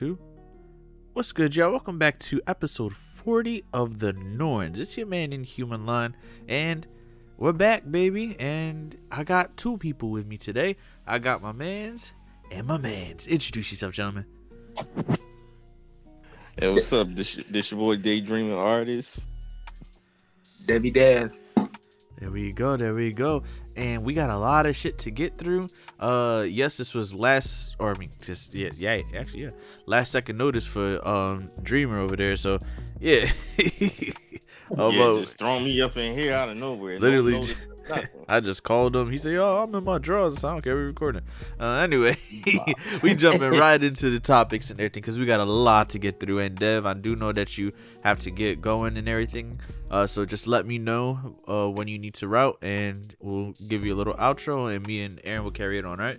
Two. What's good, y'all? Welcome back to episode 40 of the Norns. It's your man in Human Line, and we're back, baby. And I got two people with me today. I got my mans and my mans. Introduce yourself, gentlemen. Hey, what's up? This, this your boy Daydreaming Artist. Debbie Dev. There we go. There we go. And we got a lot of shit to get through. Uh, yes, this was last, or I mean, just yeah, yeah, actually, yeah, last second notice for um Dreamer over there. So, yeah. Oh, yeah, just throwing me up in here out of nowhere. Literally, no I just called him. He said, "Oh, I'm in my drawers. I don't care. We're recording." Uh, anyway, we jumping right into the topics and everything because we got a lot to get through. And Dev, I do know that you have to get going and everything. Uh, so just let me know uh, when you need to route, and we'll give you a little outro, and me and Aaron will carry it on. Right?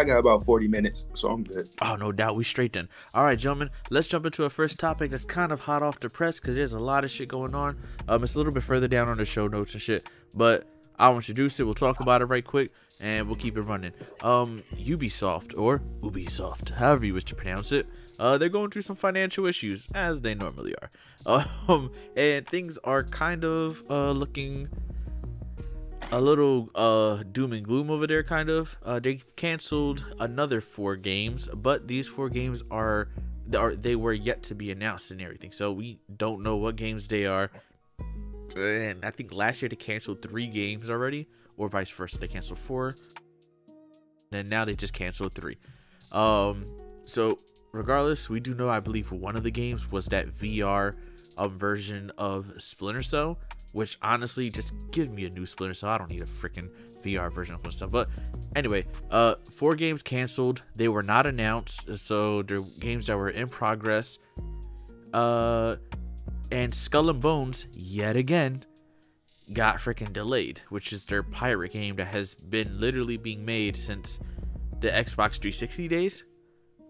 I got about 40 minutes, so I'm good. Oh, no doubt. We straight then. All right, gentlemen, let's jump into our first topic that's kind of hot off the press because there's a lot of shit going on. Um, It's a little bit further down on the show notes and shit, but I'll introduce it. We'll talk about it right quick and we'll keep it running. Um, Ubisoft or Ubisoft, however you wish to pronounce it. Uh, they're going through some financial issues as they normally are. Um, and things are kind of uh looking a little uh doom and gloom over there kind of. Uh they canceled another four games but these four games are are they were yet to be announced and everything so we don't know what games they are. And i think last year they canceled three games already or vice versa they canceled four. And now they just canceled three. Um so regardless we do know i believe one of the games was that vr um, version of splinter cell which honestly just give me a new Splinter Cell. I don't need a freaking VR version of stuff. But anyway, uh, four games canceled. They were not announced, so they're games that were in progress. Uh, and Skull and Bones yet again got freaking delayed, which is their pirate game that has been literally being made since the Xbox 360 days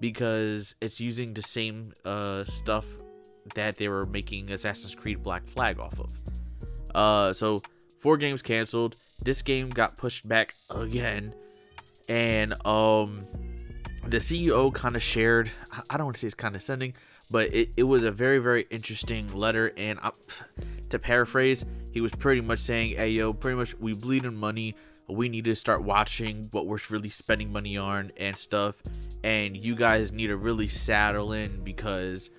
because it's using the same uh stuff that they were making Assassin's Creed Black Flag off of. Uh, so four games canceled. This game got pushed back again, and um, the CEO kind of shared. I don't want to say it's condescending, but it, it was a very very interesting letter. And I, to paraphrase, he was pretty much saying, "Hey yo, pretty much we bleeding money." we need to start watching what we're really spending money on and stuff and you guys need to really saddle in because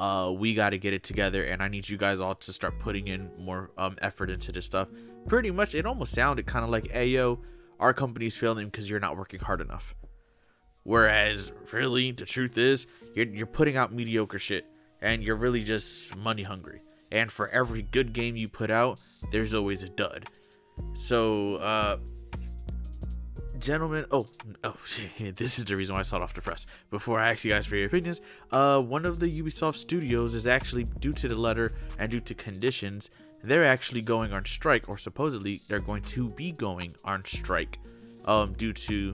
uh, we got to get it together, and I need you guys all to start putting in more um, effort into this stuff. Pretty much, it almost sounded kind of like, hey, yo, our company's failing because you're not working hard enough. Whereas, really, the truth is, you're, you're putting out mediocre shit, and you're really just money hungry. And for every good game you put out, there's always a dud. So, uh, gentlemen oh oh this is the reason why i sought off the press before i ask you guys for your opinions uh one of the ubisoft studios is actually due to the letter and due to conditions they're actually going on strike or supposedly they're going to be going on strike um due to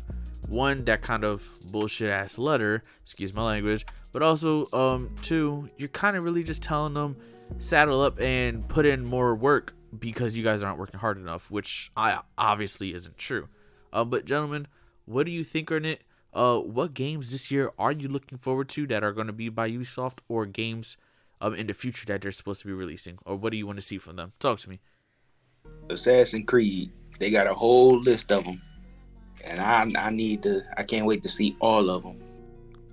one that kind of bullshit ass letter excuse my language but also um two you're kind of really just telling them saddle up and put in more work because you guys aren't working hard enough which i obviously isn't true uh, but gentlemen, what do you think on it? Uh, what games this year are you looking forward to that are going to be by Ubisoft, or games um in the future that they're supposed to be releasing, or what do you want to see from them? Talk to me. Assassin's Creed. They got a whole list of them, and I I need to. I can't wait to see all of them.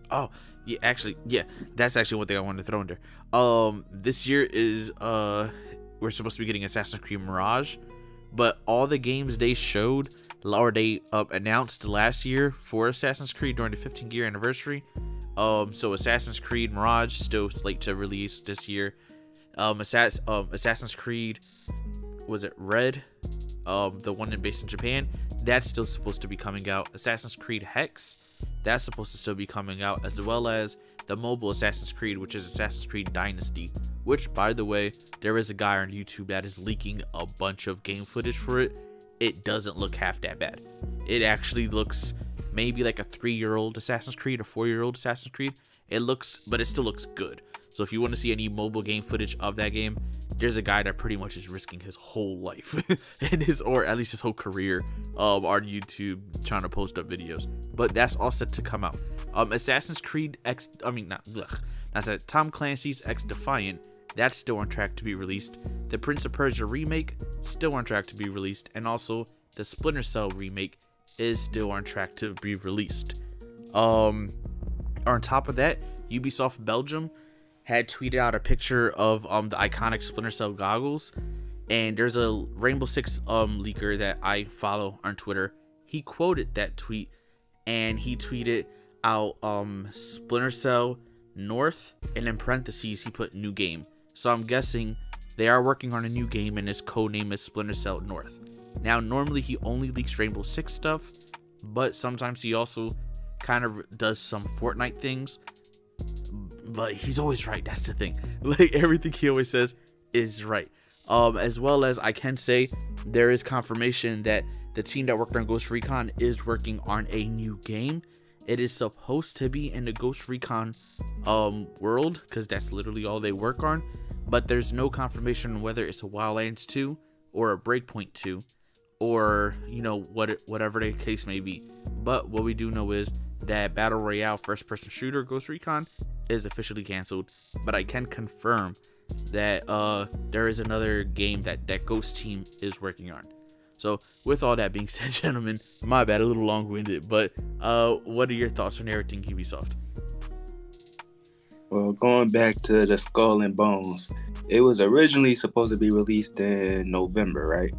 Oh yeah, actually yeah, that's actually one thing I wanted to throw in there. Um, this year is uh we're supposed to be getting Assassin's Creed Mirage, but all the games they showed or they uh, announced last year for Assassin's Creed during the 15th year anniversary. Um, so Assassin's Creed Mirage still slate to release this year. Um, Assass- um, Assassin's Creed was it Red? Um, the one based in Japan. That's still supposed to be coming out. Assassin's Creed Hex. That's supposed to still be coming out, as well as the mobile Assassin's Creed, which is Assassin's Creed Dynasty. Which, by the way, there is a guy on YouTube that is leaking a bunch of game footage for it it doesn't look half that bad. It actually looks maybe like a three year old Assassin's Creed or four year old Assassin's Creed. It looks, but it still looks good. So if you want to see any mobile game footage of that game, there's a guy that pretty much is risking his whole life and his or at least his whole career um, on YouTube trying to post up videos. But that's all set to come out. Um, Assassin's Creed X, I mean not, ugh, that's Tom Clancy's XDefiant. That's still on track to be released. The Prince of Persia remake still on track to be released, and also the Splinter Cell remake is still on track to be released. Um, on top of that, Ubisoft Belgium had tweeted out a picture of um the iconic Splinter Cell goggles, and there's a Rainbow Six um leaker that I follow on Twitter. He quoted that tweet, and he tweeted out um Splinter Cell North, and in parentheses he put new game. So I'm guessing they are working on a new game, and his code name is Splinter Cell North. Now, normally he only leaks Rainbow Six stuff, but sometimes he also kind of does some Fortnite things. But he's always right. That's the thing. Like everything he always says is right. Um, as well as I can say there is confirmation that the team that worked on Ghost Recon is working on a new game. It is supposed to be in the Ghost Recon um world because that's literally all they work on. But there's no confirmation whether it's a Wildlands 2 or a Breakpoint 2 or you know what whatever the case may be. But what we do know is that Battle Royale first person shooter Ghost Recon is officially canceled, but I can confirm that uh there is another game that that Ghost team is working on. So with all that being said, gentlemen, my bad, a little long-winded, but uh what are your thoughts on everything Ubisoft? Well, going back to the Skull and Bones, it was originally supposed to be released in November, right?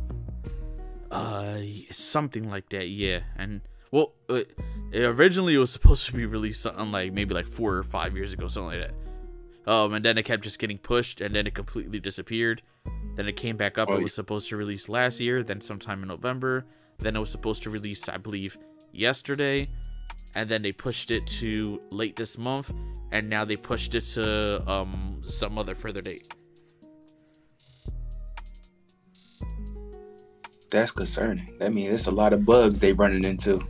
Uh, something like that, yeah. And well, it, it originally it was supposed to be released something like maybe like four or five years ago, something like that. Um, and then it kept just getting pushed, and then it completely disappeared. Then it came back up. Oh, it was supposed to release last year, then sometime in November. Then it was supposed to release, I believe, yesterday, and then they pushed it to late this month, and now they pushed it to um some other further date. That's concerning. That means it's a lot of bugs they running into.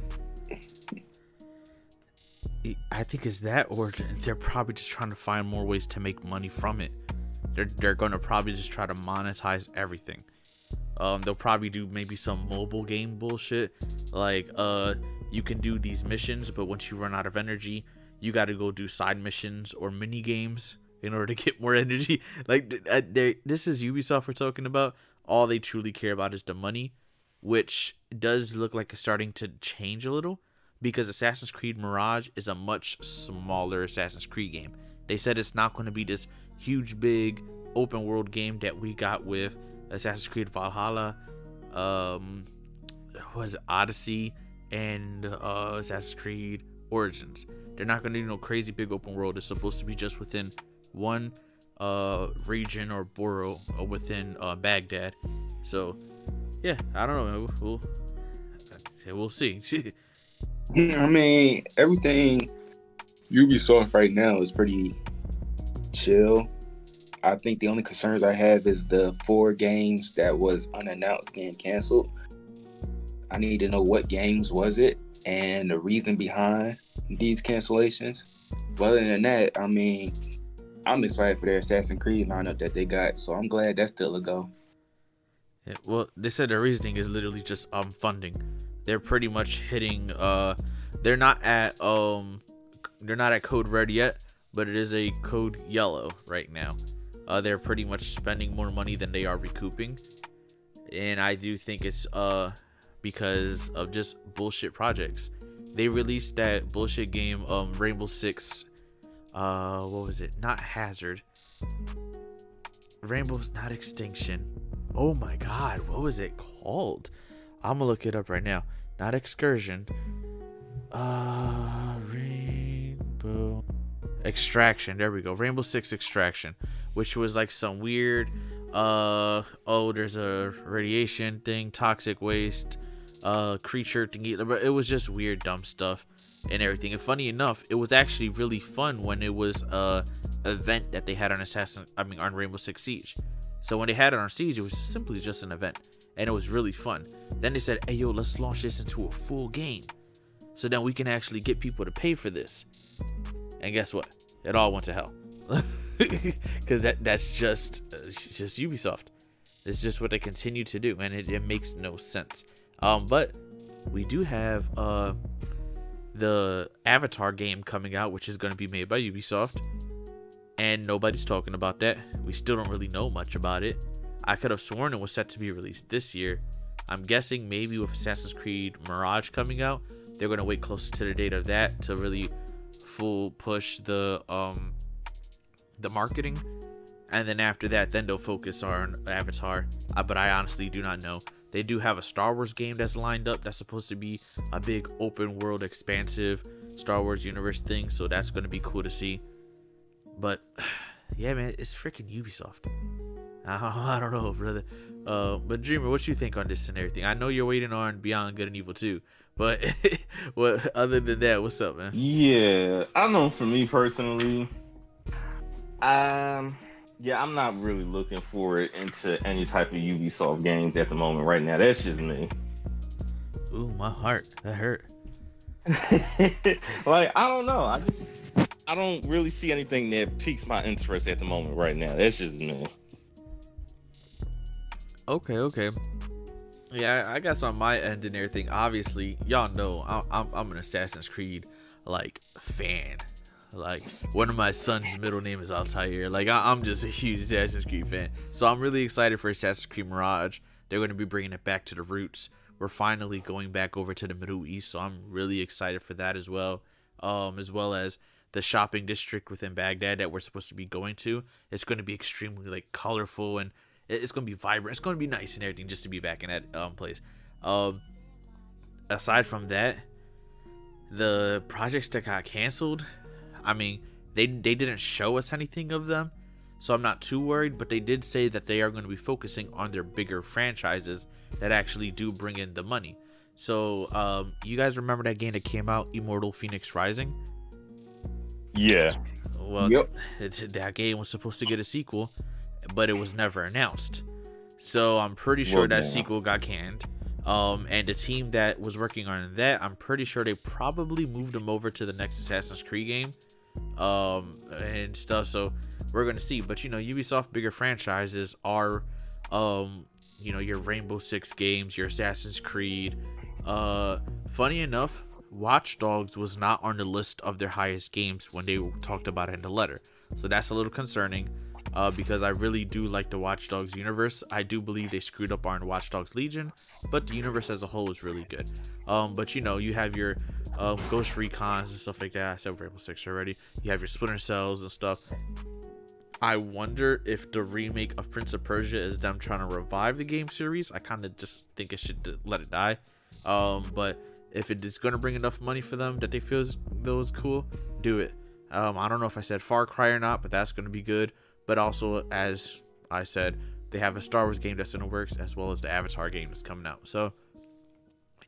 I think is that, or they're probably just trying to find more ways to make money from it. They're they're gonna probably just try to monetize everything. Um, they'll probably do maybe some mobile game bullshit, like uh, you can do these missions, but once you run out of energy, you got to go do side missions or mini games in order to get more energy. Like uh, this is Ubisoft we're talking about. All they truly care about is the money, which does look like it's starting to change a little because Assassin's Creed Mirage is a much smaller Assassin's Creed game. They said it's not going to be this huge, big open world game that we got with Assassin's Creed Valhalla, um, was Odyssey, and uh, Assassin's Creed Origins. They're not going to do no crazy big open world. It's supposed to be just within one uh, region or borough or within uh, Baghdad. So, yeah, I don't know. We'll, we'll see. I mean, everything Ubisoft right now is pretty chill. I think the only concerns I have is the four games that was unannounced getting canceled. I need to know what games was it and the reason behind these cancellations. But other than that, I mean, I'm excited for their Assassin's Creed lineup that they got, so I'm glad that's still a go. Yeah, well, they said the reasoning is literally just um funding they're pretty much hitting uh they're not at um they're not at code red yet but it is a code yellow right now. Uh they're pretty much spending more money than they are recouping. And i do think it's uh because of just bullshit projects. They released that bullshit game um rainbow six uh what was it? Not hazard. Rainbow's not extinction. Oh my god what was it called? I'm gonna look it up right now. Not excursion. Uh, Rainbow Extraction. There we go. Rainbow Six Extraction, which was like some weird. Uh oh, there's a radiation thing, toxic waste, uh, creature thingy. But it was just weird, dumb stuff and everything. And funny enough, it was actually really fun when it was a event that they had on Assassin. I mean, on Rainbow Six Siege. So when they had it on Siege, it was simply just an event, and it was really fun. Then they said, "Hey yo, let's launch this into a full game, so then we can actually get people to pay for this." And guess what? It all went to hell. because that that's just uh, just Ubisoft. It's just what they continue to do, and it, it makes no sense. Um, but we do have uh the Avatar game coming out, which is going to be made by Ubisoft, and nobody's talking about that. We still don't really know much about it. I could have sworn it was set to be released this year. I'm guessing maybe with Assassin's Creed Mirage coming out, they're going to wait closer to the date of that to really full push the um the marketing and then after that then they'll focus on avatar uh, but i honestly do not know they do have a Star Wars game that's lined up that's supposed to be a big open world, expansive Star Wars universe thing. So that's going to be cool to see. But yeah, man, it's freaking Ubisoft. I, I don't know, brother. Uh, but Dreamer, what you think on this and everything? I know you're waiting on Beyond Good and Evil too, but what other than that, what's up, man? Yeah, I know. For me personally, um, yeah, I'm not really looking forward into any type of Ubisoft games at the moment right now. That's just me. Ooh, my heart. That hurt. like, I don't know. I just, I don't really see anything that piques my interest at the moment right now. That's just me. Okay, okay. Yeah, I guess on my end and everything, obviously, y'all know I'm, I'm an Assassin's Creed like fan. Like one of my son's middle name is Altair. Like I, am just a huge Assassin's Creed fan, so I'm really excited for Assassin's Creed Mirage. They're going to be bringing it back to the roots. We're finally going back over to the Middle East, so I'm really excited for that as well. Um, as well as the shopping district within Baghdad that we're supposed to be going to. It's going to be extremely like colorful and it's going to be vibrant. It's going to be nice and everything just to be back in that um place. Um, aside from that, the projects that got canceled I mean, they they didn't show us anything of them, so I'm not too worried. But they did say that they are going to be focusing on their bigger franchises that actually do bring in the money. So, um, you guys remember that game that came out, Immortal Fenyx Rising? Yeah. Well, yep. that game was supposed to get a sequel, but it was never announced. So I'm pretty sure well, that sequel got canned. Um, and the team that was working on that, I'm pretty sure they probably moved them over to the next Assassin's Creed game um, and stuff. So we're gonna see. But you know, Ubisoft bigger franchises are, um, you know, your Rainbow Six games, your Assassin's Creed. Uh, funny enough, Watch Dogs was not on the list of their highest games when they talked about it in the letter. So that's a little concerning. Uh, because I really do like the Watch Dogs universe. I do believe they screwed up on Watch Dogs Legion, but the universe as a whole is really good. Um, but you know, you have your um, Ghost Recons and stuff like that. I said Rainbow Six already. You have your Splinter Cells and stuff. I wonder if the remake of Prince of Persia is them trying to revive the game series. I kind of just think it should let it die. Um, but if it is going to bring enough money for them that they feel those cool, do it. Um, I don't know if I said Far Cry or not, but that's going to be good. But also, as I said, they have a Star Wars game that's in the works, as well as the Avatar game that's coming out. So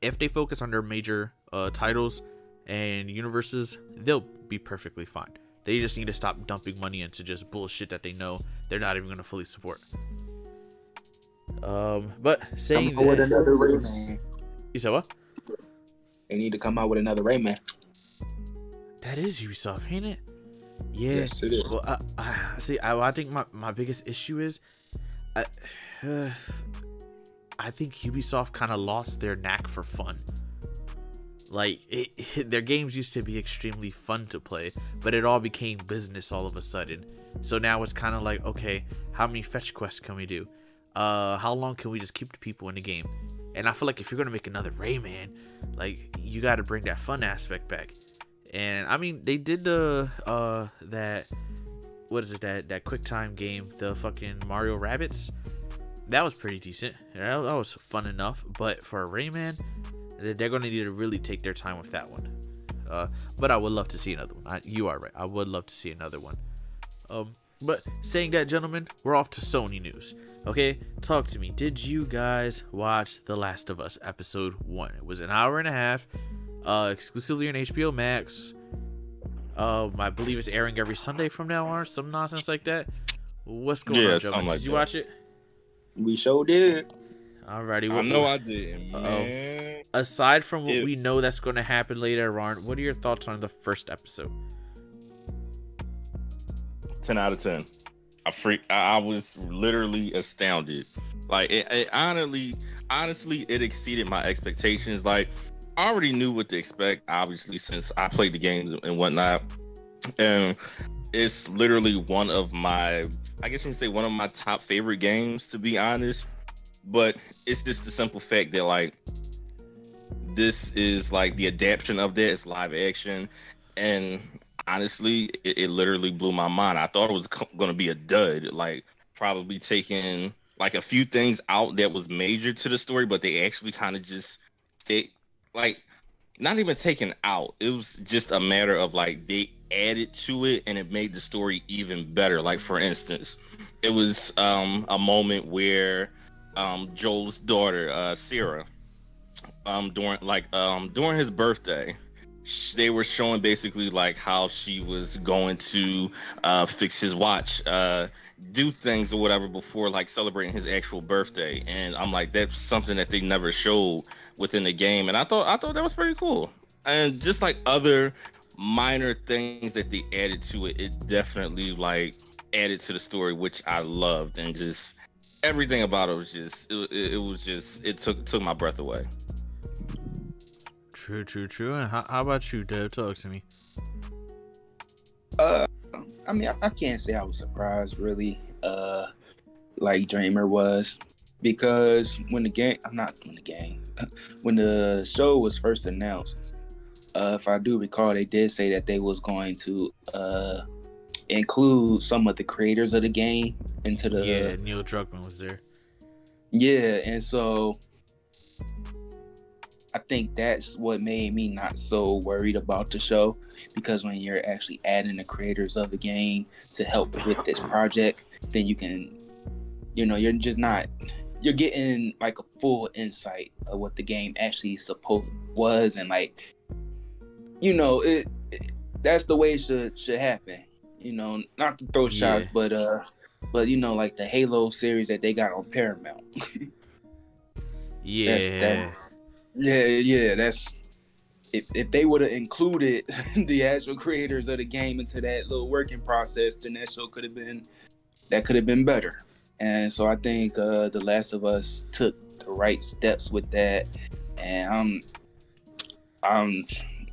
if they focus on their major uh, titles and universes, they'll be perfectly fine. They just need to stop dumping money into just bullshit that they know they're not even going to fully support. Um, but saying that, with another Rayman. You said what? They need to come out with another Rayman. That is Ubisoft, ain't it? Yeah. Yes, it is. Well, I, I see. I, I think my, my biggest issue is, I, uh, I think Ubisoft kind of lost their knack for fun. Like it, it, their games used to be extremely fun to play, but it all became business all of a sudden. So now it's kind of like, okay, how many fetch quests can we do? Uh, how long can we just keep the people in the game? And I feel like if you're gonna make another Rayman, like you got to bring that fun aspect back. And I mean, they did the uh that what is it that that quick time game, the fucking Mario Rabbids. that was pretty decent. That, was fun enough. But for Rayman, they're to need to really take their time with that one. Uh, but I would love to see another one. I, you are right. I would love to see another one. Um, but saying that, gentlemen, we're off to Sony news. Okay, talk to me. Did you guys watch The Last of Us episode one? It was an hour and a half, uh, exclusively on HBO Max. Um, I believe it's airing every Sunday from now on, or some nonsense like that. What's going yeah, on, gentlemen? Like Did you that. watch it? We sure did. Alrighty. I know I did, man. Aside from what it, we know that's going to happen later on, what are your thoughts on the first episode? 10 out of 10. I freak I was literally astounded. Like it, it honestly honestly it exceeded my expectations. Like I already knew what to expect, obviously, since I played the games and whatnot. And it's literally one of my I guess you can say one of my top favorite games, to be honest. But it's just the simple fact that like this is like the adaptation of that. It's live action, and honestly, it, it literally blew my mind. I thought it was co- going to be a dud, like probably taking like a few things out that was major to the story, but they actually kind of just they like not even taken out. It was just a matter of like they added to it and it made the story even better. Like for instance, it was um a moment where um Joel's daughter, uh Sarah, um during like um during his birthday, they were showing basically like how she was going to uh, fix his watch, uh, do things or whatever before like celebrating his actual birthday. And I'm like, that's something that they never showed within the game. And I thought I thought that was pretty cool. And just like other minor things that they added to it, it definitely like added to the story, which I loved. And just everything about it was just it, it was just it took took my breath away. True, true, true. And how, how about you, Dev? Talk to me. Uh, I mean, I, I can't say I was surprised really, uh, like Dreamer was, because when the game, I'm not when the game, when the show was first announced, uh, if I do recall, they did say that they was going to uh include some of the creators of the game into the yeah, Neil Druckmann was there. yeah, and so I think that's what made me not so worried about the show because when you're actually adding the creators of the game to help with this project, then you can, you know, you're just not, you're getting like a full insight of what the game actually supposed was and like, you know, it, it that's the way it should should happen. You know, not to throw shots, Yeah. but uh, but you know, like the Halo series that they got on Paramount. Yeah. that- Yeah, yeah, that's if if they would have included the actual creators of the game into that little working process, then that show could have been that could have been better. And so I think uh The Last of Us took the right steps with that. And um um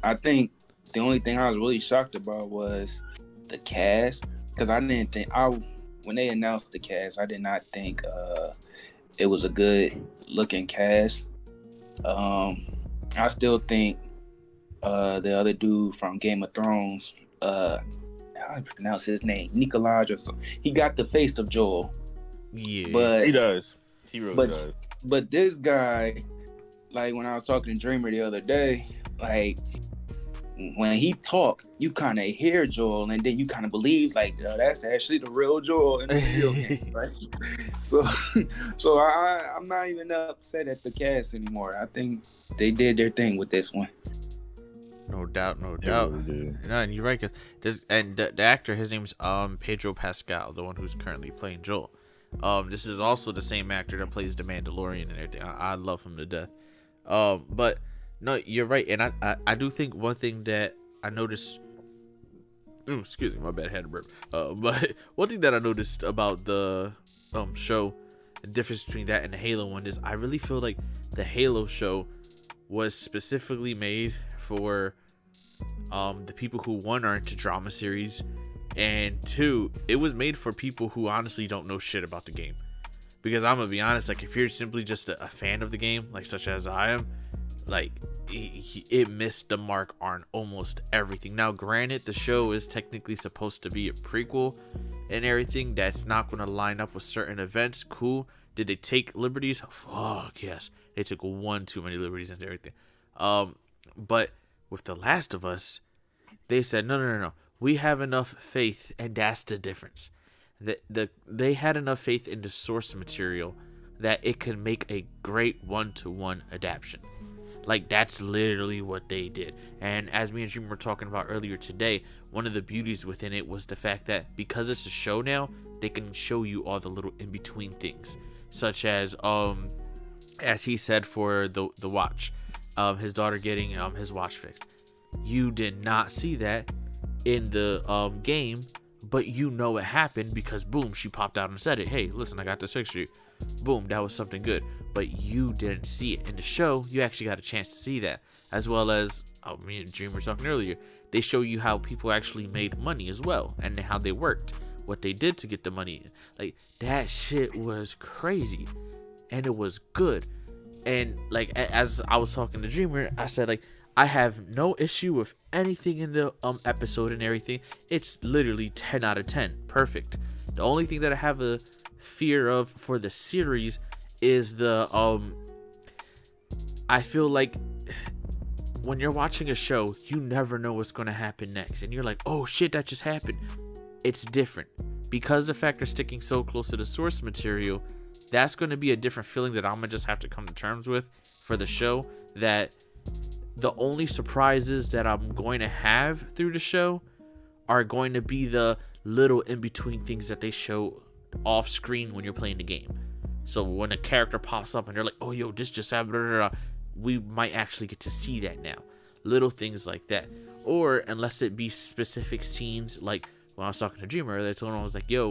I think the only thing I was really shocked about was the cast. Because I didn't think I when they announced the cast, I did not think uh it was a good looking cast. Um, I still think uh, the other dude from Game of Thrones, uh, how do you pronounce his name? Nikolaj or something. He got the face of Joel, Yeah. but He does. He really But- does. but this guy, like when I was talking to Dreamer the other day, like when he talk, you kind of hear Joel, and then you kind of believe like "Yo, that's actually the real Joel in the video game, right? So, so I, I'm not even upset at the cast anymore. I think they did their thing with this one. no doubt, no They doubt. really. No, and you're right. 'cause this and the, the actor, his name's um Pedro Pascal, the one who's currently playing Joel. Um, this is also the same actor that plays the Mandalorian and everything. I, I love him to death. Um, but no, you're right, and I, I I do think one thing that I noticed. Ooh, excuse me, my bad, had a burp. Uh, but one thing that I noticed about the um show, the difference between that and the Halo one is I really feel like the Halo show was specifically made for um the people who one are into drama series and two it was made for people who honestly don't know shit about the game because i'm gonna be honest like if you're simply just a, a fan of the game like such as i am like it missed the mark on almost everything. Now granted the show is technically supposed to be a prequel and everything that's not to line up with certain events cool. Did they take liberties? Fuck yes. They took one too many liberties and everything. Um but with the last of us they said no no no no. We have enough faith and that's the difference the, the they had enough faith in the source material that it could make a great one-to-one adaptation. Like that's literally what they did. And as me and Dream were talking about earlier today one of the beauties within it was the fact that because it's a show now they can show you all the little in-between things such as um as he said for the the watch um his daughter getting um his watch fixed. You did not see that in the um game but you know it happened because boom, she popped out and said it. Hey, listen, I got this picture. Boom, that was something good. But you didn't see it in the show. You actually got a chance to see that, as well as oh, I mean, Dream talking earlier. They show you how people actually made money as well, and how they worked, what they did to get the money. Like that shit was crazy, and it was good. And like as I was talking to Dreamer, I said like I have no issue with anything in the um episode and everything. It's literally 10 out of 10. Perfect. The only thing that I have a fear of for the series is the um I feel like when you're watching a show, you never know what's going to happen next and you're like, "Oh shit, that just happened." It's different. Because the fact they're sticking so close to the source material, that's going to be a different feeling that I'm going to just have to come to terms with for the show that the only surprises that I'm going to have through the show are going to be the little in between things that they show off screen when you're playing the game. So when a character pops up and they're like, "Oh, yo, this just happened," we might actually get to see that now. Little things like that, or unless it be specific scenes like when I was talking to Dreamer, that someone was like, "Yo,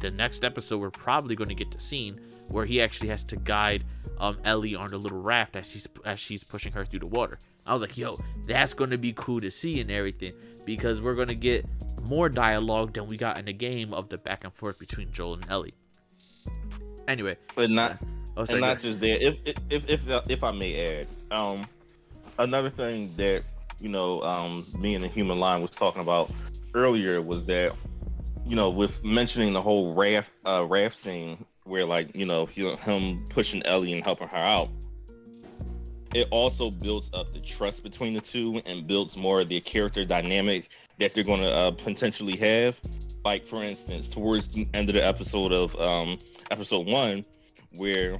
the next episode we're probably going to get the scene where he actually has to guide um Ellie on the little raft as she's as she's pushing her through the water." I was like, "Yo, that's going to be cool to see and everything because we're going to get more dialogue than we got in the game of the back and forth between Joel and Ellie." Anyway, but not oh, and sorry, go not just that. If if if if I may add, um, another thing that you know, um, me and the human line was talking about earlier was that you know, with mentioning the whole raft uh, raft scene where like you know him pushing Ellie and helping her out. It also builds up the trust between the two and builds more of the character dynamic that they're going to uh, potentially have. Like for instance, towards the end of the episode of um, episode one, where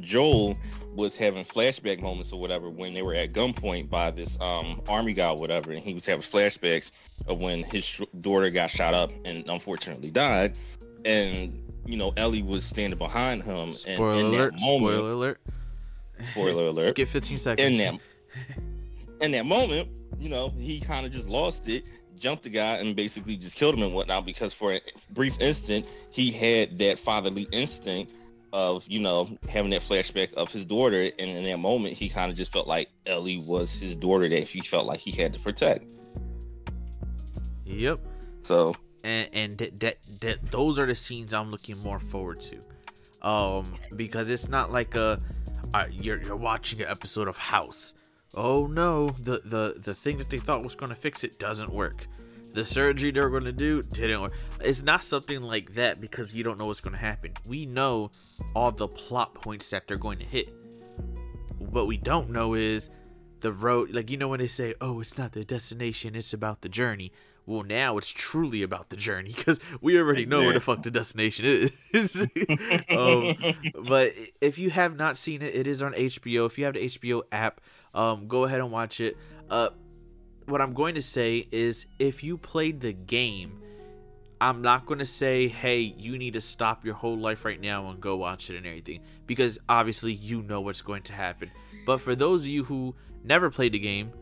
Joel was having flashback moments or whatever when they were at gunpoint by this um, army guy or whatever, and he was having flashbacks of when his sh- daughter got shot up and unfortunately died, and you know Ellie was standing behind him, and in alert! that moment, Spoiler alert! spoiler alert, Skip 15 seconds. in that in that moment, you know, he kind of just lost it, jumped the guy, and basically just killed him and whatnot. Because for a brief instant, he had that fatherly instinct of you know having that flashback of his daughter, and in that moment, he kind of just felt like Ellie was his daughter that he felt like he had to protect. Yep. So and and that, that that those are the scenes I'm looking more forward to, um, because it's not like a uh, you're you're watching an episode of House. Oh no, the the the thing that they thought was going to fix it doesn't work. The surgery they're going to do didn't work. It's not something like that because you don't know what's going to happen. We know all the plot points that they're going to hit. What we don't know is the road. Like you know when they say, "Oh, it's not the destination; it's about the journey." Well, now it's truly about the journey because we already know where the fuck the destination is. um, but if you have not seen it, it is on HBO. If you have the HBO app, um, go ahead and watch it. Uh, what I'm going to say is, if you played the game, I'm not going to say, hey, you need to stop your whole life right now and go watch it and everything, because obviously you know what's going to happen. But for those of you who never played the game,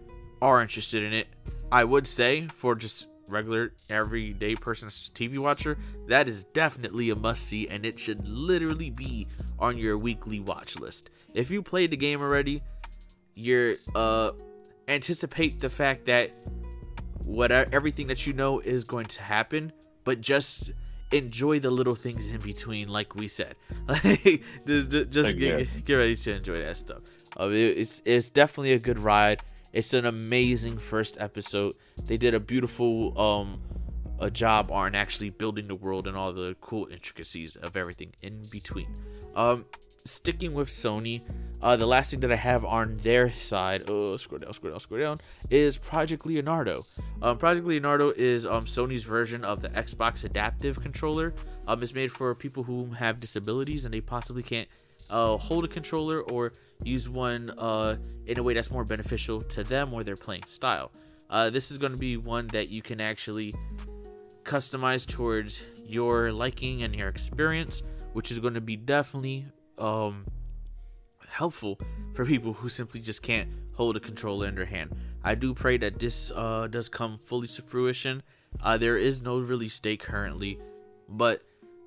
are interested in it, I would say for just regular everyday person TV watcher, that is definitely a must see and it should literally be on your weekly watch list. If you played the game already, you're uh anticipate the fact that whatever everything that you know is going to happen, but just enjoy the little things in between, like we said. Like just, just get, get ready to enjoy that stuff. Uh, it- it's it's definitely a good ride. It's an amazing first episode. They did a beautiful um a job on actually building the world and all the cool intricacies of everything in between. Um, sticking with Sony, uh, the last thing that I have on their side, oh, scroll down, scroll down, scroll down, is Project Leonardo. Um, Project Leonardo is um Sony's version of the Xbox Adaptive Controller. Um, it's made for people who have disabilities and they possibly can't uh, hold a controller or use one uh, in a way that's more beneficial to them or their playing style. Uh, this is going to be one that you can actually customize towards your liking and your experience, which is going to be definitely um, helpful for people who simply just can't hold a controller in their hand. I do pray that this uh, does come fully to fruition Uh, there is no release date currently, but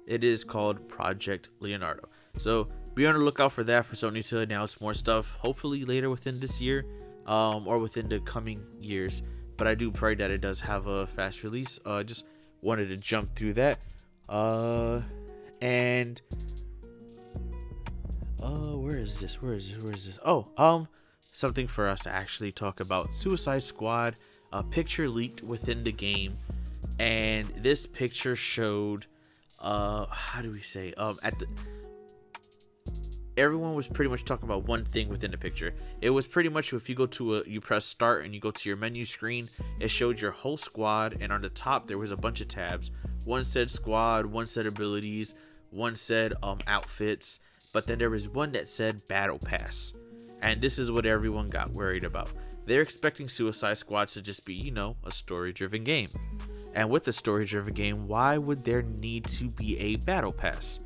it is called Project Leonardo. So be on the lookout for that for Sony to announce more stuff, hopefully later within this year um, or within the coming years. But I do pray that it does have a fast release. Uh, just wanted to jump through that. Uh, and uh, where is this? Where is this? Where is this? Oh, um, something for us to actually talk about. Suicide Squad, a picture leaked within the game, and this picture showed, uh, how do we say, um, at the everyone was pretty much talking about one thing within the picture. It was pretty much if you go to a, you press start and you go to your menu screen, it showed your whole squad, and on the top there was a bunch of tabs. One said squad, one said abilities, one said um outfits, but then there was one that said battle pass. And this is what everyone got worried about. They're expecting Suicide Squad to just be, you know, a story driven game. And with a story driven game, why would there need to be a battle pass?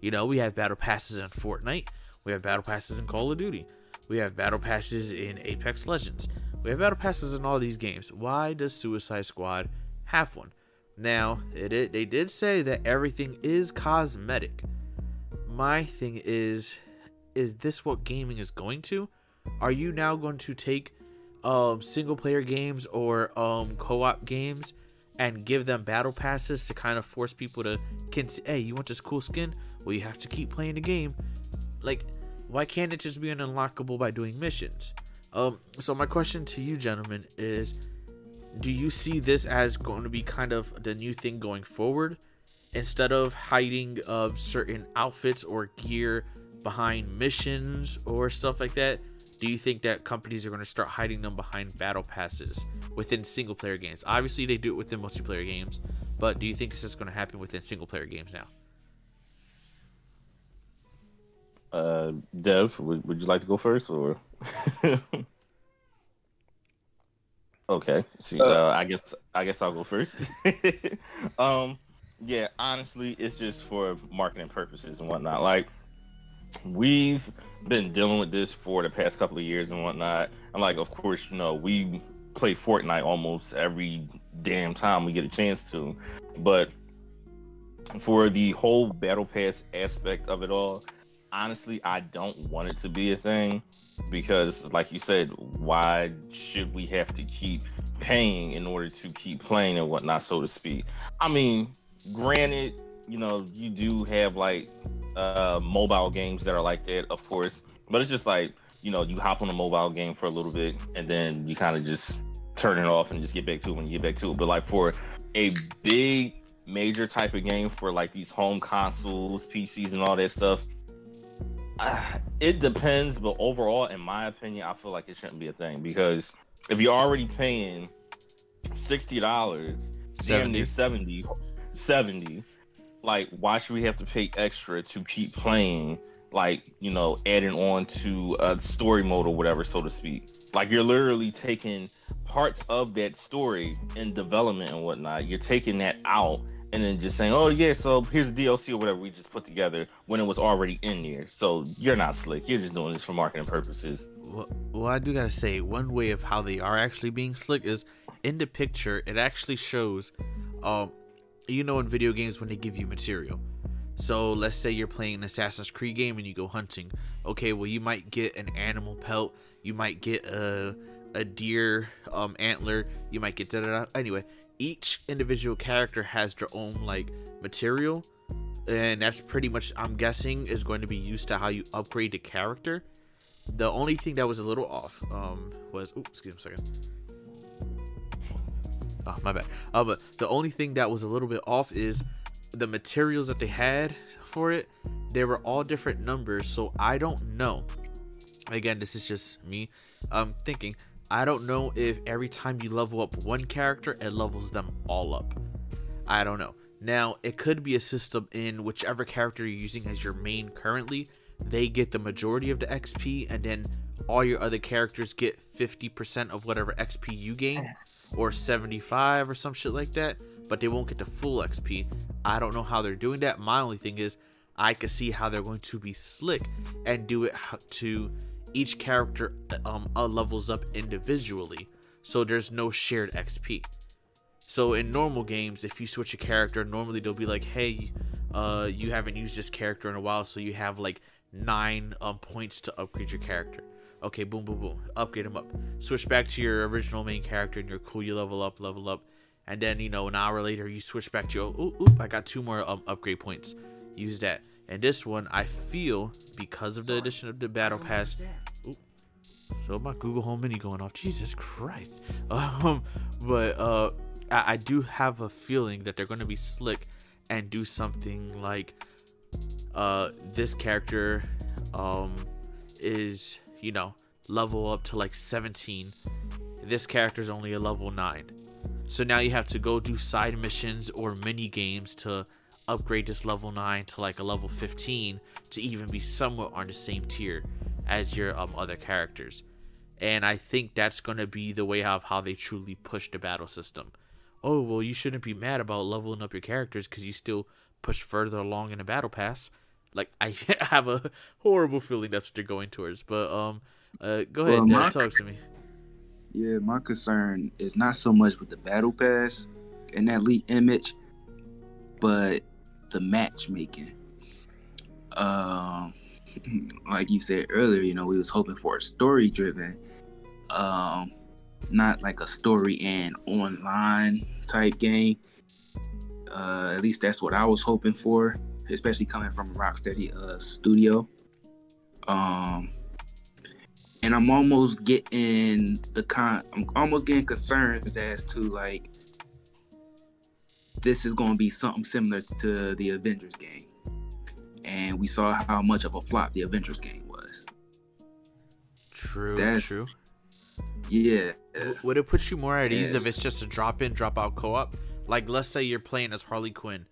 You know, we have battle passes in Fortnite, we have battle passes in Call of Duty, we have battle passes in Apex Legends, we have battle passes in all these games. Why does Suicide Squad have one? Now, it, it they did say that everything is cosmetic. My thing is, is this what gaming is going to? Are you now going to take um, single player games or um, co-op games and give them battle passes to kind of force people to, hey, you want this cool skin? Well, you have to keep playing the game. Like, why can't it just be an unlockable by doing missions? Um, so my question to you, gentlemen, is: Do you see this as going to be kind of the new thing going forward? Instead of hiding of uh, certain outfits or gear behind missions or stuff like that, do you think that companies are going to start hiding them behind battle passes within single player games? Obviously, they do it within multiplayer games, but do you think this is going to happen within single player games now? Uh, Dev, would, would you like to go first, or? okay. See, uh, uh, I guess I guess I'll go first. um, yeah. Honestly, it's just for marketing purposes and whatnot. Like, we've been dealing with this for the past couple of years and whatnot. And like, of course, you know, we play Fortnite almost every damn time we get a chance to, but for the whole battle pass aspect of it all honestly, I don't want it to be a thing because, like you said, why should we have to keep paying in order to keep playing and whatnot, so to speak? I mean, granted, you know, you do have like uh, mobile games that are like that, of course, but it's just like, you know, you hop on a mobile game for a little bit and then you kind of just turn it off and just get back to it when you get back to it. But like for a big major type of game for like these home consoles, PCs, and all that stuff, it depends, but overall, in my opinion, I feel like it shouldn't be a thing because if you're already paying sixty dollars, 70. 70, 70, like why should we have to pay extra to keep playing? Like you know, adding on to a story mode or whatever, so to speak. Like you're literally taking parts of that story in development and whatnot. You're taking that out and then just saying, "Oh yeah, so here's the DLC or whatever we just put together when it was already in there." So you're not slick. You're just doing this for marketing purposes. Well, well, I do gotta say, one way of how they are actually being slick is in the picture. It actually shows, um, you know, in video games when they give you material. So let's say you're playing an Assassin's Creed game and you go hunting. Okay, well you might get an animal pelt. You might get a a deer um antler. You might get da da da. Anyway, each individual character has their own like material and that's pretty much i'm guessing is going to be used to how you upgrade the character the only thing that was a little off um was oops excuse me a second oh my bad uh, but the only thing that was a little bit off is the materials that they had for it they were all different numbers so i don't know again this is just me um thinking I don't know if every time you level up one character, it levels them all up. I don't know. Now, it could be a system in whichever character you're using as your main currently, they get the majority of the XP, and then all your other characters get 50% of whatever XP you gain, or 75 or some shit like that, but they won't get the full XP. I don't know how they're doing that. My only thing is, I can see how they're going to be slick and do it to each character um uh, levels up individually, so there's no shared XP. So in normal games, if you switch a character, normally they'll be like, "Hey, uh, you haven't used this character in a while, so you have like nine um points to upgrade your character." Okay, boom, boom, boom, upgrade them up. Switch back to your original main character, and you're cool. You level up, level up, and then you know an hour later you switch back to your, oh, oop, I got two more um, upgrade points. Use that. And this one, I feel because of the addition of the battle pass. Oop, so my Google Home Mini going off. Jesus Christ. Um, but uh, I, I do have a feeling that they're going to be slick and do something like uh, this character um, is, you know, level up to like 17. This character is only a level 9. So now you have to go do side missions or mini games to upgrade this level 9 to like a level 15 to even be somewhat on the same tier as your um, other characters. And I think that's going to be the way of how they truly push the battle system oh well you shouldn't be mad about leveling up your characters because you still push further along in the battle pass like i have a horrible feeling that's what they're going towards but um uh go ahead Well, Dad, my- talk to me Yeah, my concern is not so much with the battle pass and that leak image, but the matchmaking. Um, like you said earlier, you know, we was hoping for a story driven, um, not like a story and online type game. Uh, at least that's what I was hoping for, especially coming from a Rocksteady uh, studio. Um, and I'm almost getting the con. I'm almost getting concerns as to like this is going to be something similar to the Avengers game, and we saw how much of a flop the Avengers game was. true That's- true Yeah, would it put you more at ease if it's just a drop in drop out co-op like let's say you're playing as harley quinn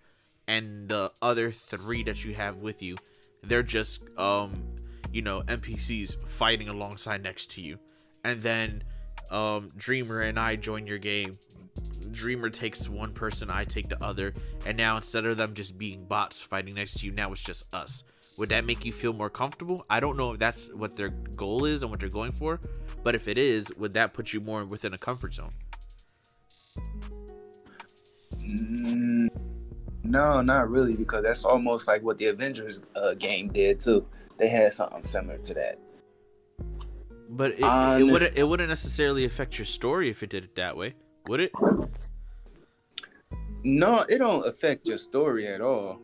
and the other three that you have with you they're just um you know npcs fighting alongside next to you. And then um dreamer and i join your game. Dreamer takes one person i take the other. And now instead of them just being bots fighting next to you now it's just us. Would that make you feel more comfortable? I don't know if that's what their goal is and what they're going for but if it is would that put you more within a comfort zone? Mm, no, not really, because that's almost like what the Avengers uh, game did too. They had something similar to that. but it, it wouldn't it wouldn't necessarily affect your story if it did it that way would it No, it don't affect your story at all.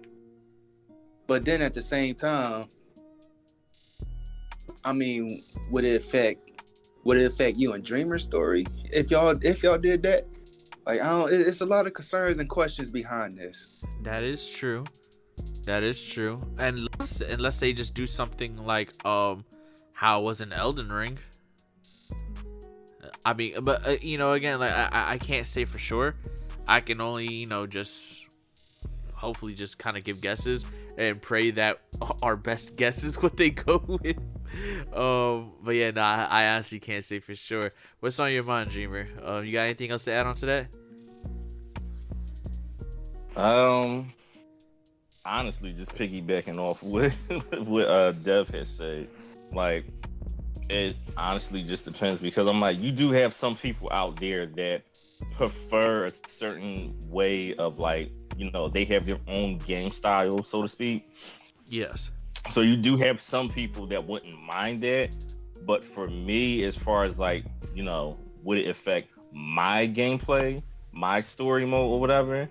But then at the same time, I mean, would it affect would it affect you and Dreamer's story if y'all if y'all did that? Like I don't. it- It's a lot of concerns and questions behind this. That is true. That is true. And let's, unless they just do something like um how was an Elden Ring. I mean, but uh, you know, again, like I- I can't say for sure. I can only you know just hopefully just kind of give guesses and pray that our best guess is what they go with. Um, but yeah, no, I, I honestly can't say for sure. What's on your mind, Dreamer? Uh, you got anything else to add on to that? Um, honestly, just piggybacking off what what uh Dev has said, like it honestly just depends because I'm like, you do have some people out there that prefer a certain way of like, you know, they have their own game style, so to speak. Yes. So you do have some people that wouldn't mind that, but for me, as far as like, you know, would it affect my gameplay, my story mode, or whatever?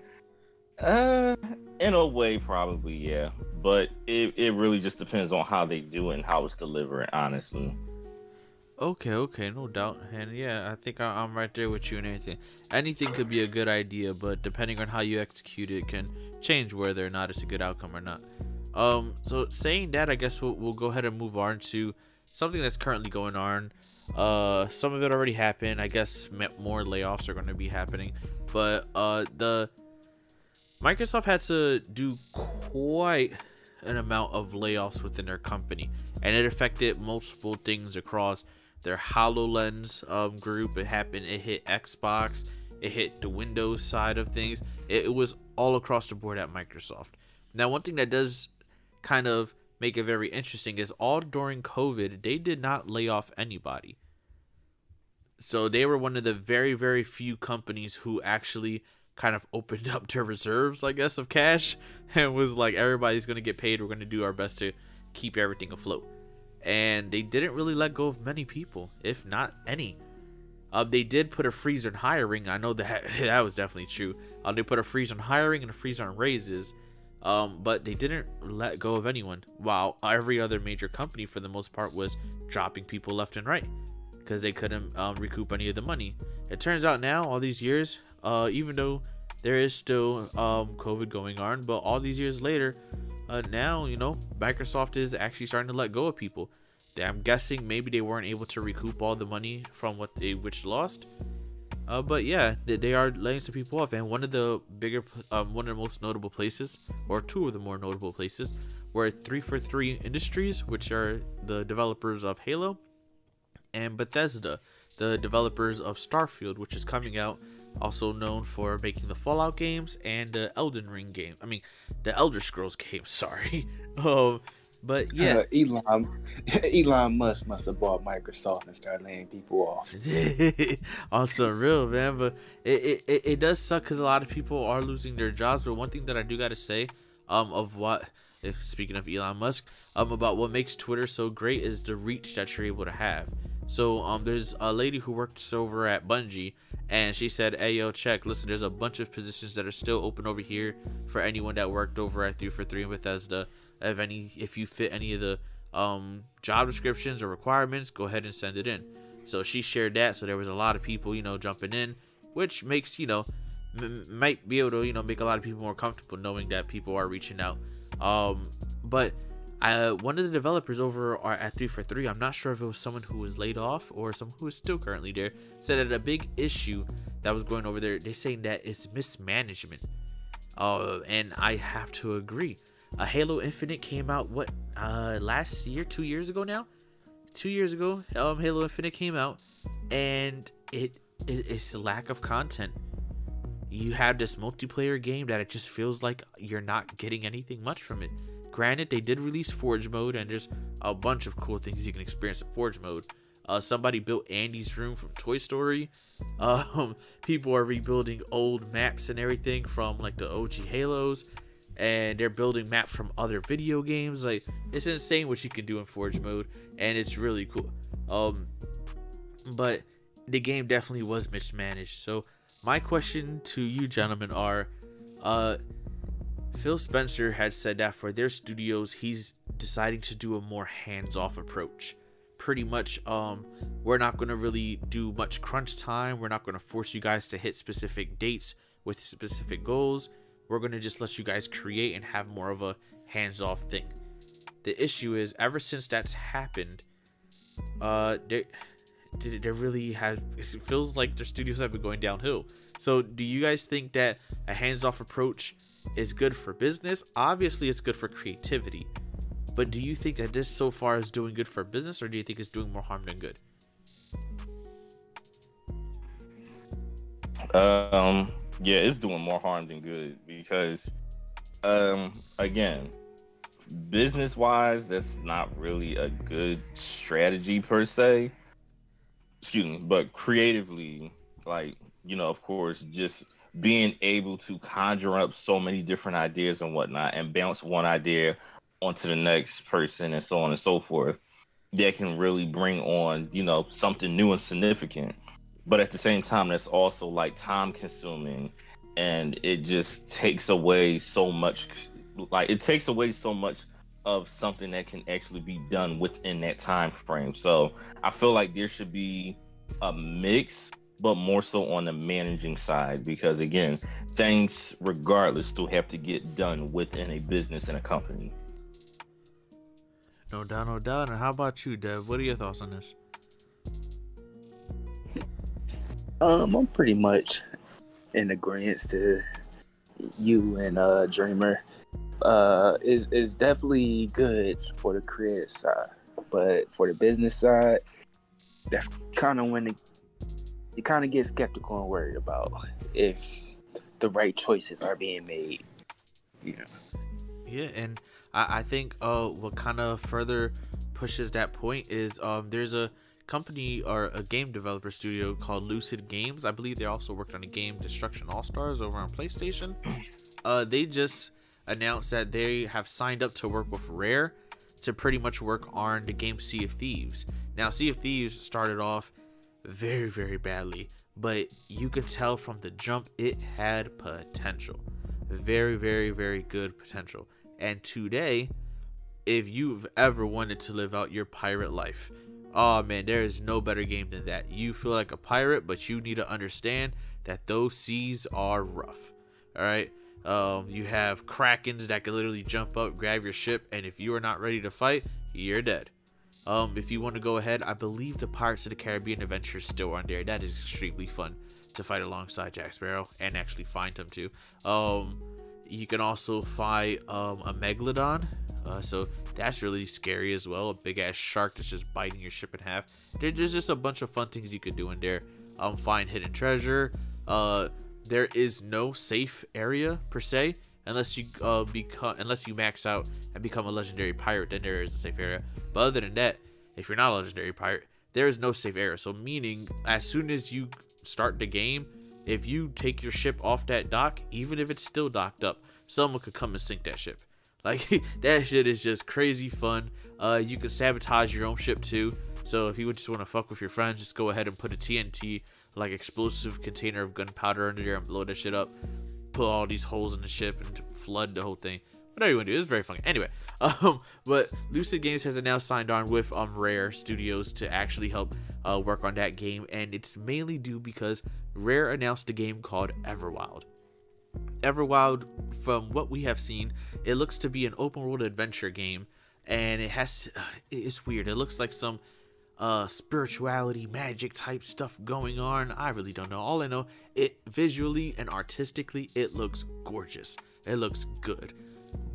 Uh, in a way, probably, yeah. But it, it really just depends on how they do it and how it's delivered, honestly. Okay, okay, no doubt. And yeah, I think I- I'm right there with you and anything. Anything could be a good idea, but depending on how you execute it can change whether or not it's a good outcome or not. Um, so saying that, I guess we'll, we'll go ahead and move on to something that's currently going on. Uh, some of it already happened. I guess more layoffs are going to be happening, but uh, the Microsoft had to do quite an amount of layoffs within their company, and it affected multiple things across their HoloLens um, group. It happened. It hit Xbox. It hit the Windows side of things. It, it was all across the board at Microsoft. Now, one thing that does kind of make it very interesting is all during COVID, they did not lay off anybody. so they were one of the very very few companies who actually kind of opened up their reserves, I guess, of cash and was like, everybody's gonna get paid. We're gonna do our best to keep everything afloat. And they didn't really let go of many people, if not any. Uh, they did put a freeze on hiring. I know that that was definitely true. Uh, they put a freeze on hiring and a freeze on raises, um, but they didn't let go of anyone. While every other major company, for the most part, was dropping people left and right because they couldn't um, recoup any of the money. It turns out now, all these years, uh, even though there is still um, COVID going on, but all these years later, uh, now you know Microsoft is actually starting to let go of people. I'm guessing maybe they weren't able to recoup all the money from what they which lost. Uh, but yeah, they, they, are letting some people off, and one of the bigger, um, one of the most notable places, or two of the more notable places, were 343 Industries, which are the developers of Halo, and Bethesda, the developers of Starfield, which is coming out, also known for making the Fallout games and the Elden Ring game. I mean, the Elder Scrolls game. Sorry. Um, but yeah, uh, Elon Elon Musk must have bought Microsoft and started laying people off. also real man, but it, it, it does suck because a lot of people are losing their jobs. But one thing that I do gotta say, um, of what if speaking of Elon Musk, um, about what makes Twitter so great is the reach that you're able to have. So um, there's a lady who works over at Bungie, and she said, "Hey yo, check. Listen, there's a bunch of positions that are still open over here for anyone that worked over at 343 in Bethesda. If any, if you fit any of the um job descriptions or requirements, go ahead and send it in." So she shared that. So there was a lot of people, you know, jumping in, which makes you know m- might be able to you know make a lot of people more comfortable knowing that people are reaching out. Um, but uh, one of the developers over at 343, I'm not sure if it was someone who was laid off or someone who is still currently there, said that a big issue that was going over there, they're saying that is mismanagement. Uh, and I have to agree. Uh, Halo Infinite came out, what, uh, last year, two years ago now? Two years ago, um, Halo Infinite came out, and it, it it's a lack of content. You have this multiplayer game that it just feels like you're not getting anything much from it Granted, they did release Forge mode, and there's a bunch of cool things you can experience in Forge mode. Uh, somebody built Andy's room from Toy Story. Um, people are rebuilding old maps and everything from like the OG Halos, and they're building maps from other video games. Like it's insane what you can do in Forge mode, and it's really cool. Um, but the game definitely was mismanaged. So my question to you gentlemen are, uh, Phil Spencer had said that for their studios, he's deciding to do a more hands-off approach. Pretty much, um, we're not to really do much crunch time. We're not to force you guys to hit specific dates with specific goals. We're going to just let you guys create and have more of a hands-off thing. The issue is, ever since that's happened, uh, there, there really has. It feels like their studios have been going downhill. So, do you guys think that a hands-off approach is good for business. Obviously, it's good for creativity. But do you think that this so far is doing good for business, or do you think it's doing more harm than good? Um, yeah, it's doing more harm than good because, um, again, business wise, that's not really a good strategy per se. Excuse me, but creatively, like, you know, of course, just being able to conjure up so many different ideas and whatnot and bounce one idea onto the next person and so on and so forth that can really bring on you know something new and significant but at the same time that's also like time consuming and it just takes away so much like it takes away so much of something that can actually be done within that time frame so i feel like there should be a mix but more so on the managing side because again, things regardless still have to get done within a business and a company. No doubt, no doubt. And how about you, Dev? What are your thoughts on this? Um, I'm pretty much in agreement to you and uh Dreamer. Uh, is is definitely good for the creative side, but for the business side, that's kind of when it you kind of get skeptical and worried about if the right choices are being made. You know. Yeah, and I, I think uh what kind of further pushes that point is um there's a company or a game developer studio called Lucid Games. I believe they also worked on a game Destruction All Stars over on PlayStation. Uh, they just announced that they have signed up to work with Rare to pretty much work on the game Sea of Thieves. Now, Sea of Thieves started off very, very badly, but you could tell from the jump it had potential. Very, very, very good potential. And today, if you've ever wanted to live out your pirate life, oh man, there is no better game than that. You feel like a pirate, but you need to understand that those seas are rough. All right. Um, you have krakens that can literally jump up, grab your ship, and if you are not ready to fight, you're dead. Um, if you want to go ahead, I believe the Pirates of the Caribbean adventure is still on there. That is extremely fun to fight alongside Jack Sparrow and actually find him too. Um, you can also fight um, a megalodon, uh, so that's really scary as well. A big ass shark that's just biting your ship in half. There's just a bunch of fun things you could do in there. Um, find hidden treasure. Uh, there is no safe area per se unless you uh become unless you max out and become a legendary pirate then there is a safe area but other than that if you're not a legendary pirate there is no safe area so meaning as soon as you start the game if you take your ship off that dock even if it's still docked up someone could come and sink that ship like that shit is just crazy fun uh you can sabotage your own ship too so if you would just want to fuck with your friends just go ahead and put a tnt like explosive container of gunpowder under there and blow that shit up. Put all these holes in the ship and flood the whole thing. Whatever you want to do, it's very funny. Anyway, um, but Lucid Games has now signed on with um Rare Studios to actually help uh, work on that game, and it's mainly due because Rare announced a game called Everwild. Everwild, from what we have seen, it looks to be an open world adventure game, and it has it's weird. It looks like some uh spirituality magic type stuff going on. I really don't know. All i know it visually and artistically it looks gorgeous. It looks good.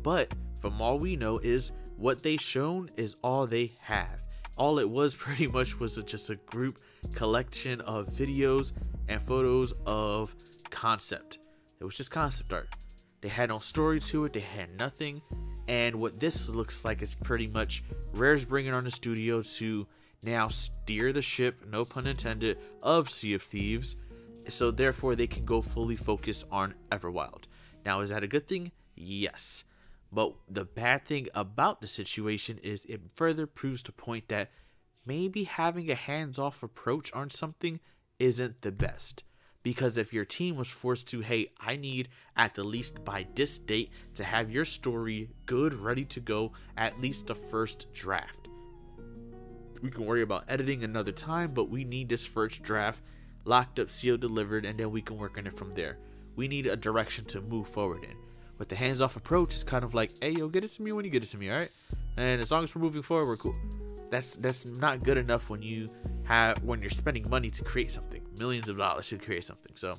But from all we know is what they shown is all they have. All it was pretty much was just a group collection of videos and photos of concept it was just concept art they had no story to it they had nothing and what this looks like is pretty much rare's bringing on the studio to now steer the ship, no pun intended, of Sea of Thieves, so therefore they can go fully focus on Everwild. Now, is that a good thing? Yes. But the bad thing about the situation is it further proves to point that maybe having a hands off approach on something isn't the best. Because if your team was forced to, hey, I need at the least by this date to have your story good, ready to go, at least the first draft we can worry about editing another time, but we need this first draft locked up, sealed, delivered, and then we can work on it from there. We need a direction to move forward in. With the hands-off approach, it's kind of like, hey, yo, get it to me when you get it to me, all right? And as long as we're moving forward, we're cool. That's that's not good enough when you have when you're spending money to create something, millions of dollars to create something. So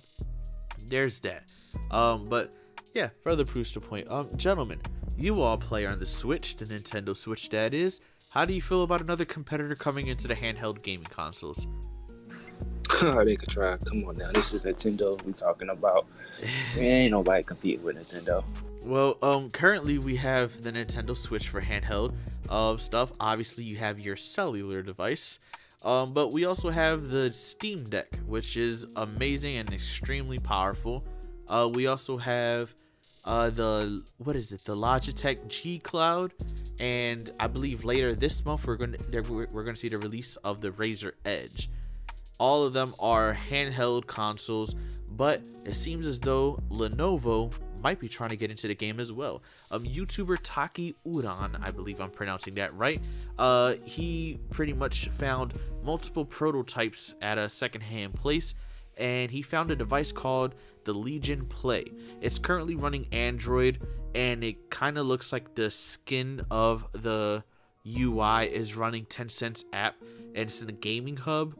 there's that. Um, but yeah, further proofs to point. Um, gentlemen, you all play on the Switch, the Nintendo Switch that is. How do you feel about another competitor coming into the handheld gaming consoles? they could try. Come on now, this is Nintendo we talking about. ain't nobody competing with Nintendo. Well, um, currently we have the Nintendo Switch for handheld uh, stuff. Obviously, you have your cellular device, um, but we also have the Steam Deck, which is amazing and extremely powerful. Uh, we also have uh, the what is it? The Logitech G Cloud, and I believe later this month we're going to we're going to see the release of the Razer Edge. All of them are handheld consoles, but it seems as though Lenovo might be trying to get into the game as well. Um, YouTuber Taki Udon, I believe I'm pronouncing that right. Uh, he pretty much found multiple prototypes at a secondhand place, and he found a device called the Legion Play. It's currently running Android and it kind of looks like the skin of the UI is running Tencent's app and it's in a gaming hub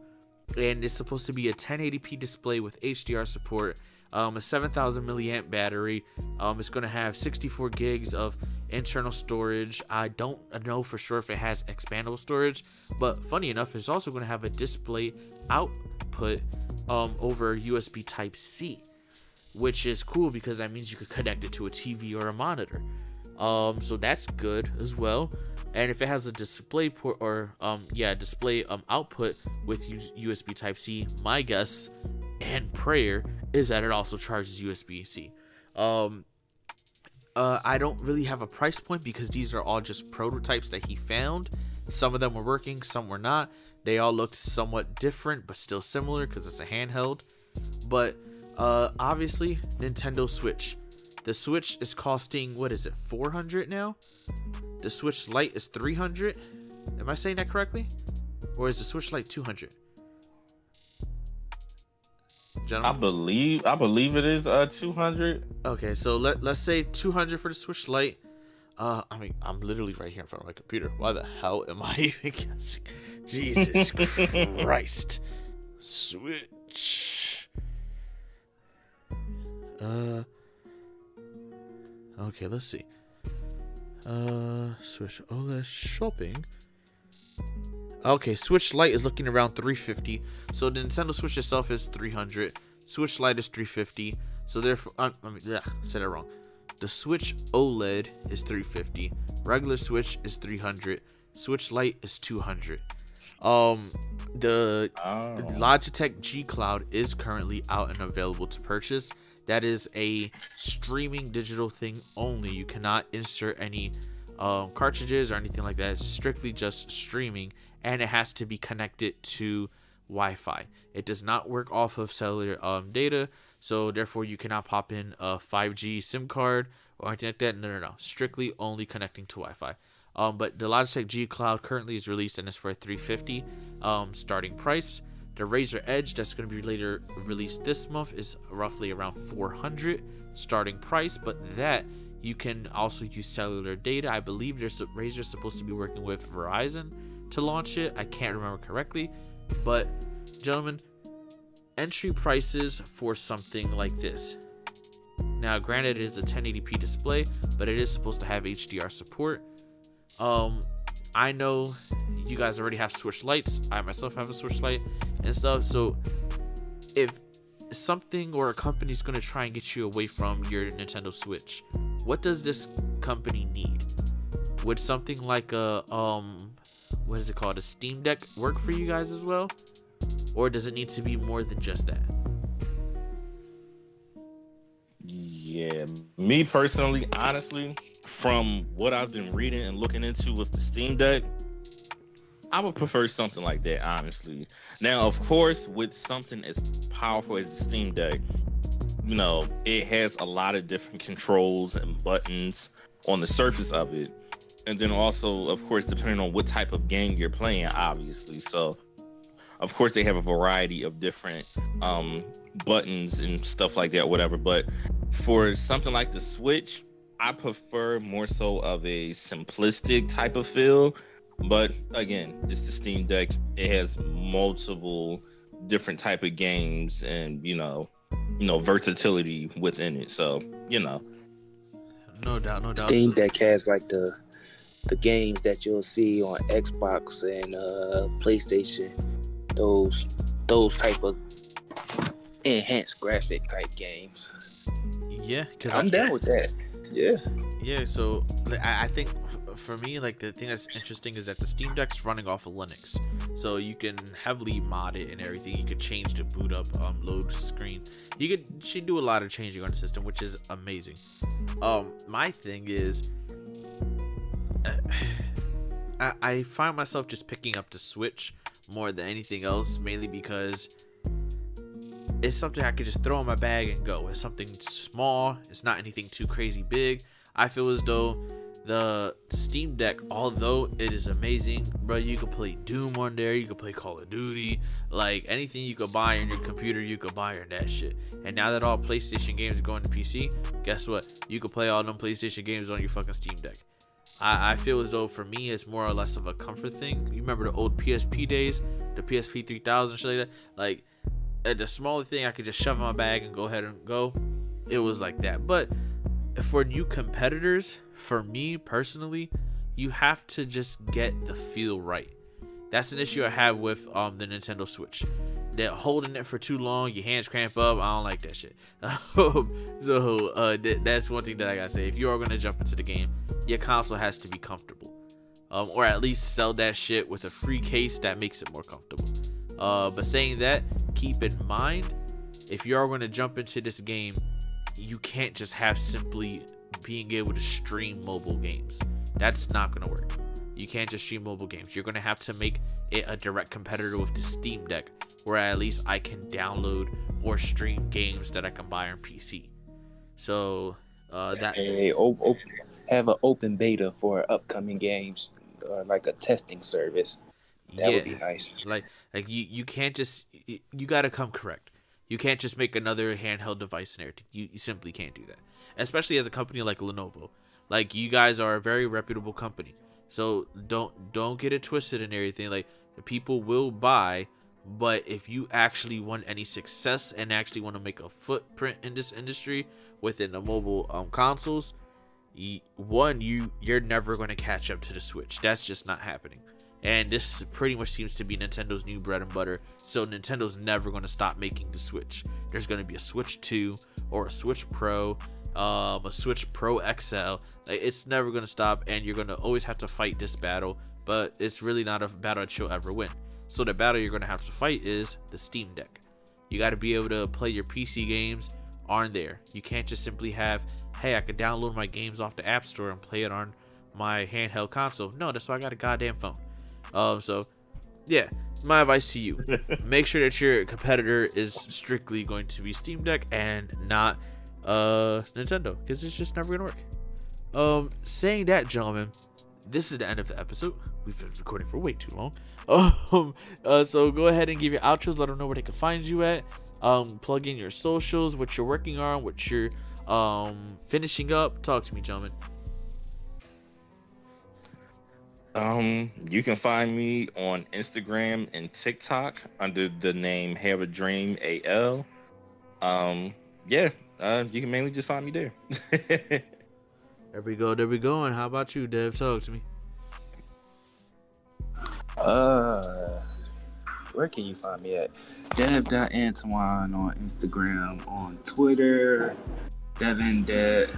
and it's supposed to be a 1080p display with HDR support, um, a 7000 milliamp battery. Um, it's going to have 64 gigs of internal storage. I don't know for sure if it has expandable storage, but funny enough, it's also going to have a display output um, over USB Type C which is cool because that means you could connect it to a TV or a monitor. Um, so that's good as well. and if it has a display port or um yeah display um output with U- USB Type C, my guess and prayer is that it also charges USB C. Um, uh, I don't really have a price point because these are all just prototypes that he found. Some of them were working, some were not. They all looked somewhat different, but still similar because it's a handheld. But uh, obviously, Nintendo Switch. The Switch is costing what is it, 400 now? The Switch Lite is 300. Am I saying that correctly? Or is the Switch Lite 200? I believe I believe it is uh 200. Okay, so let let's say 200 for the Switch Lite. Uh, I mean, I'm literally right here in front of my computer. Why the hell am I even guessing? Jesus Christ! Switch. Uh. Okay, let's see. Uh, Switch OLED shopping. Okay, Switch Lite is looking around 350. So the Nintendo Switch itself is 300. Switch Lite is 350. So therefore, uh, I mean, yeah, said it wrong. The Switch OLED is 350. Regular Switch is 300. Switch Lite is 200. Um, the Oh. Logitech G Cloud is currently out and available to purchase. That is a streaming digital thing only. You cannot insert any um, cartridges or anything like that. It's strictly just streaming, and it has to be connected to Wi-Fi. It does not work off of cellular um, data, so therefore you cannot pop in a 5G SIM card or anything like that. No, no, no. Strictly only connecting to Wi-Fi. Um, but the Logitech G Cloud currently is released and it's for 350 um, starting price. The Razer Edge that's going to be later released this month is roughly around 400 starting price, but that you can also use cellular data. I believe there's Razer supposed to be working with Verizon to launch it. I can't remember correctly, but gentlemen, entry prices for something like this. Now, granted, it is a 1080p display, but it is supposed to have HDR support. Um, I know you guys already have Switch Lites. I myself have a Switch Lite and stuff. So, if something or a company is going to try and get you away from your Nintendo Switch, what does this company need? Would something like a um, what is it called, a Steam Deck work for you guys as well, or does it need to be more than just that? Yeah, me personally, honestly, from what I've been reading and looking into with the Steam Deck, I would prefer something like that, honestly. Now, of course, with something as powerful as the Steam Deck, you know, it has a lot of different controls and buttons on the surface of it. And then also, of course, depending on what type of game you're playing, obviously. So, of course, they have a variety of different um, buttons and stuff like that, whatever. But for something like the Switch, I prefer more so of a simplistic type of feel. But again, it's the Steam Deck. It has multiple different type of games and you know, you know, versatility within it. So, you know. No doubt, no doubt. Steam Deck has like the the games that you'll see on Xbox and uh, PlayStation. Those those type of enhanced graphic type games. Yeah, because I'm down with that. Yeah. Yeah, so I, I think for me, like the thing that's interesting is that the Steam Deck's running off of Linux, so you can heavily mod it and everything. You could change the boot up, um, load screen. You could she do a lot of changing on the system, which is amazing. Um, my thing is, I, find myself just picking up the Switch more than anything else, mainly because it's something I could just throw in my bag and go. It's something small. It's not anything too crazy big. I feel as though the Steam Deck, although it is amazing, bro, you can play Doom on there. You can play Call of Duty. Like anything you could buy on your computer, you could buy on that shit. And now that all PlayStation games are going to PC, guess what? You can play all them PlayStation games on your fucking Steam Deck. I, I feel as though for me, it's more or less of a comfort thing. You remember the old PSP days, the PSP 3000, shit like that. Like at the smaller thing I could just shove in my bag and go ahead and go. It was like that. But for new competitors, for me personally, you have to just get the feel right. That's an issue I have with um the Nintendo Switch. That holding it for too long, your hands cramp up. I don't like that shit. so uh, th- that's one thing that I gotta say. If you are gonna jump into the game, your console has to be comfortable. um, or at least sell that shit with a free case that makes it more comfortable. Uh, but saying that, keep in mind if you are to jump into this game, you can't just have simply being able to stream mobile games. That's not to work. You can't just stream mobile games. You're to have to make it a direct competitor with the Steam Deck, where at least I can download or stream games that I can buy on PC. So uh, that hey, have an open beta for upcoming games, or like a testing service. That yeah, would be nice. like like you you can't just you, you got to come correct. You can't just make another handheld device and everything. You, you simply can't do that. Especially as a company like Lenovo. Like you guys are a very reputable company. So don't don't get it twisted and everything. Like people will buy, but if you actually want any success and actually want to make a footprint in this industry within the mobile um, consoles, one you you're never going to catch up to the Switch. That's just not happening. And this pretty much seems to be Nintendo's new bread and butter. So Nintendo's never going to stop making the Switch. There's going to be a Switch 2 or a Switch Pro, um, a Switch Pro XL. It's never going to stop, and you're going to always have to fight this battle. But it's really not a battle that you'll ever win. So the battle you're going to have to fight is the Steam Deck. You got to be able to play your PC games on there. You can't just simply have, hey, I could download my games off the App Store and play it on my handheld console. No, that's why I got a goddamn phone. Um, so yeah, my advice to you: make sure that your competitor is strictly going to be Steam Deck and not uh Nintendo, because it's just never gonna work. Um, saying that, gentlemen, this is the end of the episode. We've been recording for way too long. Um, uh, so go ahead and give your outros. Let them know where they can find you at. Um, plug in your socials, what you're working on, what you're um finishing up. Talk to me, gentlemen. Um, you can find me on Instagram and TikTok under the name Have a Dream AL. Um, yeah, uh, you can mainly just find me there. There we go. There we go. And how about you, Dev? Talk to me. Uh, where can you find me at? Dev.Antoine on Instagram, on Twitter, Devin Dead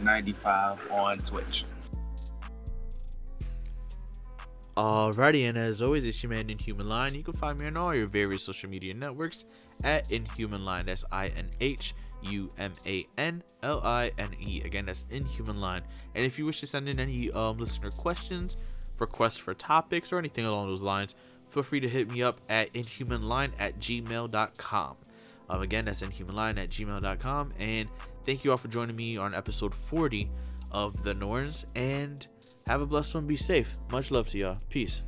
95 on Twitch. Alrighty, and as always, it's your man Inhuman Line. You can find me on all your various social media networks at Inhuman Line. That's I N H U M A N L I N E. Again, that's Inhuman Line. And if you wish to send in any um, listener questions, requests for topics, or anything along those lines, feel free to hit me up at inhumanline at gmail.com. Um, again, that's inhumanline at gmail.com. And thank you all for joining me on episode 40 of The Norns. And have a blessed one. Be safe. Much love to y'all. Peace.